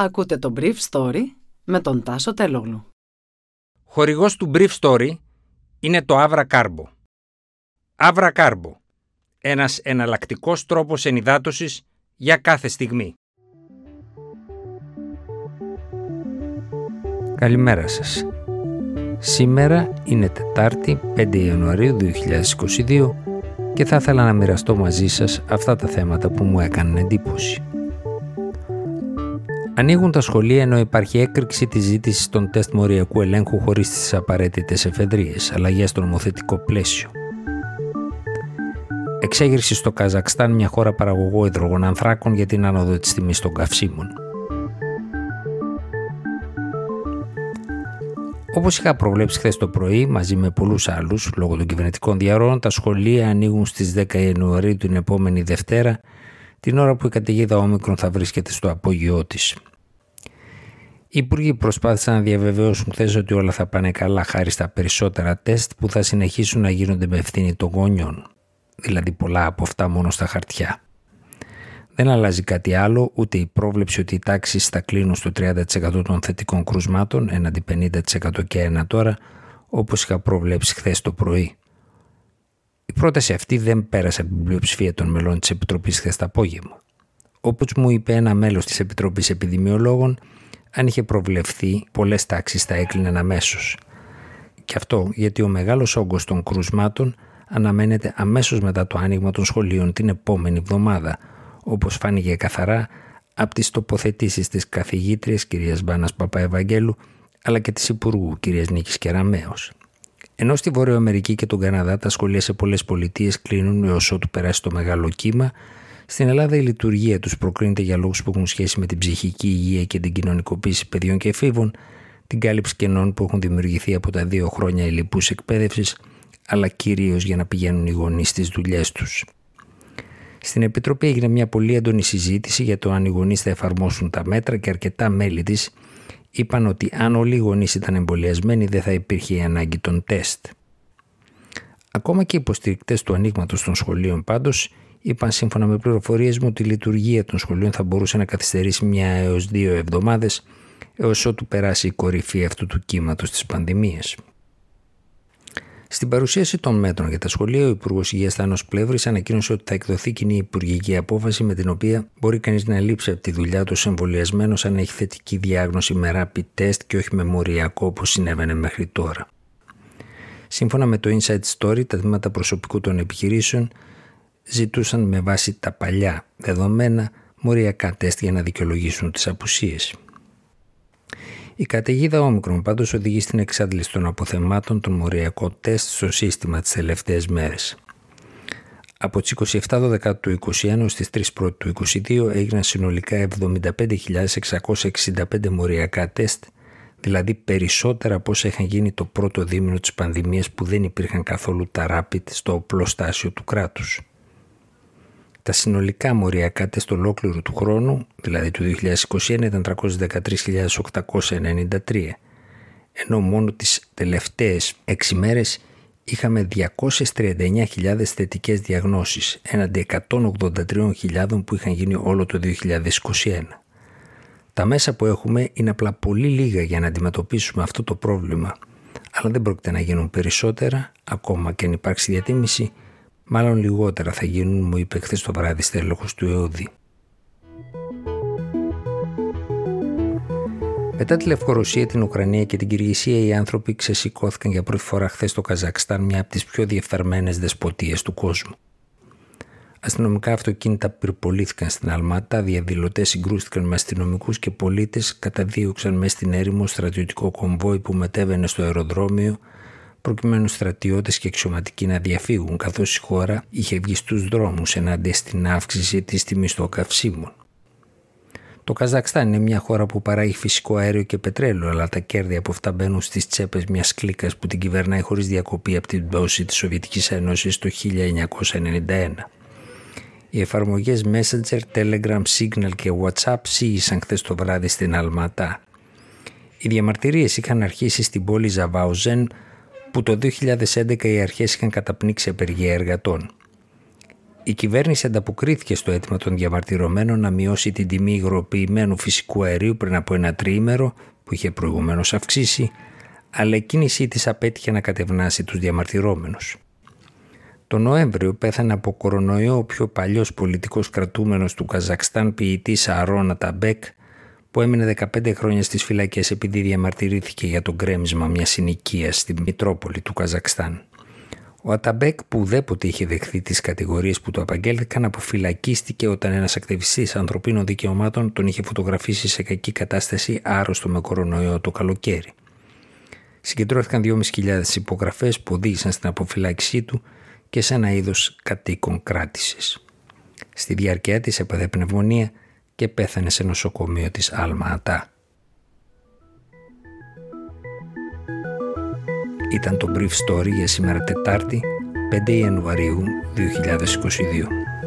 Ακούτε το Brief Story με τον Τάσο Τελόγλου. Χορηγός του Brief Story είναι το Avra Carbo. Avra Carbo. Ένας εναλλακτικός τρόπος ενυδάτωσης για κάθε στιγμή. Καλημέρα σας. Σήμερα είναι Τετάρτη 5 Ιανουαρίου 2022 και θα ήθελα να μοιραστώ μαζί σας αυτά τα θέματα που μου έκαναν εντύπωση. Ανοίγουν τα σχολεία ενώ υπάρχει έκρηξη της ζήτησης των τεστ μοριακού ελέγχου χωρίς τις απαραίτητες εφεδρείες, αλλαγέ στο νομοθετικό πλαίσιο. Εξέγερση στο Καζακστάν, μια χώρα παραγωγό υδρογονανθράκων για την άνοδο της τιμής των καυσίμων. Όπως είχα προβλέψει χθες το πρωί, μαζί με πολλούς άλλους, λόγω των κυβερνητικών διαρροών, τα σχολεία ανοίγουν στις 10 Ιανουαρίου την επόμενη Δευτέρα, την ώρα που η καταιγίδα Όμικρον θα βρίσκεται στο απόγειό της. Οι υπουργοί προσπάθησαν να διαβεβαιώσουν χθες ότι όλα θα πάνε καλά χάρη στα περισσότερα τεστ που θα συνεχίσουν να γίνονται με ευθύνη των γονιών. Δηλαδή πολλά από αυτά μόνο στα χαρτιά. Δεν αλλάζει κάτι άλλο, ούτε η πρόβλεψη ότι οι τάξεις θα κλείνουν στο 30% των θετικών κρουσμάτων, έναντι 50% και ένα τώρα, όπως είχα προβλέψει χθες το πρωί. Η πρόταση αυτή δεν πέρασε από την πλειοψηφία των μελών της Επιτροπής χθες το απόγευμα. Όπως μου είπε ένα μέλος της Επιτροπής Επιδημιολόγων, αν είχε προβλεφθεί, πολλές τάξεις θα έκλειναν αμέσως. Και αυτό γιατί ο μεγάλος όγκος των κρουσμάτων αναμένεται αμέσως μετά το άνοιγμα των σχολείων την επόμενη εβδομάδα, όπως φάνηκε καθαρά από τις τοποθετήσεις της καθηγήτριας κυρίας Μπάνας Παπαευαγγέλου αλλά και της Υπουργού κυρίας Νίκης Κεραμέως. Ενώ στη Βόρεια Αμερική και τον Καναδά τα σχολεία σε πολλές πολιτείες κλείνουν έως ότου περάσει το μεγάλο κύμα, στην Ελλάδα η λειτουργία τους προκρίνεται για λόγους που έχουν σχέση με την ψυχική υγεία και την κοινωνικοποίηση παιδιών και εφήβων, την κάλυψη κενών που έχουν δημιουργηθεί από τα δύο χρόνια ελληπού εκπαίδευσης, αλλά κυρίως για να πηγαίνουν οι γονείς στις δουλειές τους. Στην Επιτροπή έγινε μια πολύ έντονη συζήτηση για το αν οι γονείς θα εφαρμόσουν τα μέτρα και αρκετά μέλη της είπαν ότι αν όλοι οι γονείς ήταν εμβολιασμένοι δεν θα υπήρχε η ανάγκη των τεστ. Ακόμα και οι υποστηρικτές του ανοίγματος των σχολείων πάντως είπαν σύμφωνα με πληροφορίες μου ότι η λειτουργία των σχολείων θα μπορούσε να καθυστερήσει μια έως δύο εβδομάδες έως ότου περάσει η κορυφή αυτού του κύματος της πανδημίας. Στην παρουσίαση των μέτρων για τα σχολεία, ο Υπουργός Υγείας Θάνος Πλεύρης ανακοίνωσε ότι θα εκδοθεί κοινή υπουργική απόφαση με την οποία μπορεί κανείς να λείψει από τη δουλειά του εμβολιασμένος αν έχει θετική διάγνωση με rapid test και όχι με μοριακό όπως συνέβαινε μέχρι τώρα. Σύμφωνα με το Inside Story, τα τμήματα προσωπικού των επιχειρήσεων ζητούσαν με βάση τα παλιά δεδομένα μοριακά τεστ για να δικαιολογήσουν τις απουσίες. Η καταιγίδα όμικρον πάντως οδηγεί στην εξάντληση των αποθεμάτων των μοριακών τεστ στο σύστημα τις τελευταίες μέρες. Από τις 27 12 του 2021 στις 3 πρώτου του 2022 έγιναν συνολικά 75.665 μοριακά τεστ, δηλαδή περισσότερα από όσα είχαν γίνει το πρώτο δίμηνο της πανδημίας που δεν υπήρχαν καθόλου τα rapid στο οπλοστάσιο του κράτους. Τα συνολικά μοριακά τεστ ολόκληρου του χρόνου, δηλαδή του 2021, ήταν 313.893, ενώ μόνο τις τελευταίες 6 μέρες είχαμε 239.000 θετικές διαγνώσεις, έναντι 183.000 που είχαν γίνει όλο το 2021. Τα μέσα που έχουμε είναι απλά πολύ λίγα για να αντιμετωπίσουμε αυτό το πρόβλημα, αλλά δεν πρόκειται να γίνουν περισσότερα, ακόμα και αν υπάρξει διατίμηση, Μάλλον λιγότερα θα γίνουν, μου είπε χθες το βράδυ στέλεχος του ΕΟΔΗ. Μετά τη Λευκορωσία, την Ουκρανία και την Κυργυσία, οι άνθρωποι ξεσηκώθηκαν για πρώτη φορά χθες στο Καζακστάν, μια από τις πιο διεφθαρμένες δεσποτείες του κόσμου. Αστυνομικά αυτοκίνητα πυρπολήθηκαν στην Αλμάτα, διαδηλωτές συγκρούστηκαν με αστυνομικούς και πολίτες, καταδίωξαν μέσα στην έρημο στρατιωτικό κομβόι που μετέβαινε στο αεροδρόμιο, προκειμένου στρατιώτες και αξιωματικοί να διαφύγουν καθώς η χώρα είχε βγει στους δρόμους ενάντια στην αύξηση της τιμής των καυσίμων. Το Καζακστάν είναι μια χώρα που παράγει φυσικό αέριο και πετρέλαιο, αλλά τα κέρδη από αυτά μπαίνουν στις τσέπες μιας κλίκας που την κυβερνάει χωρίς διακοπή από την πτώση της Σοβιετικής Ένωσης το 1991. Οι εφαρμογές Messenger, Telegram, Signal και WhatsApp σύγησαν χθες το βράδυ στην Αλματά. Οι διαμαρτυρίες είχαν αρχίσει στην πόλη Ζαβάουζεν που το 2011 οι αρχές είχαν καταπνίξει απεργία εργατών. η κυβέρνηση ανταποκρίθηκε στο αίτημα των διαμαρτυρωμένων να μειώσει την τιμή υγροποιημένου φυσικού αερίου πριν από ένα τριήμερο που είχε προηγουμένως αυξήσει, αλλά η κίνησή της απέτυχε να κατευνάσει τους διαμαρτυρόμενους. Το Νοέμβριο πέθανε από κορονοϊό ο πιο παλιός πολιτικός κρατούμενος του Καζακστάν ποιητής Αρόν Αταμπέκ που έμεινε 15 χρόνια στις φυλακές επειδή διαμαρτυρήθηκε για το γκρέμισμα μιας συνοικίας στη Μητρόπολη του Καζακστάν. Ο Αταμπέκ που ουδέποτε είχε δεχθεί τις κατηγορίες που του απαγγέλθηκαν αποφυλακίστηκε όταν ένας ακτιβιστής ανθρωπίνων δικαιωμάτων τον είχε φωτογραφίσει σε κακή κατάσταση άρρωστο με κορονοϊό το καλοκαίρι. Συγκεντρώθηκαν 2.500 υπογραφές που οδήγησαν στην αποφυλάκησή του και σε ένα είδος κατοίκων κράτησης. Στη διάρκεια της έπαθε πνευμονία και πέθανε σε νοσοκομείο της Άλμα Ατά. Ήταν το Brief Story για σήμερα Τετάρτη 5 Ιανουαρίου 2022.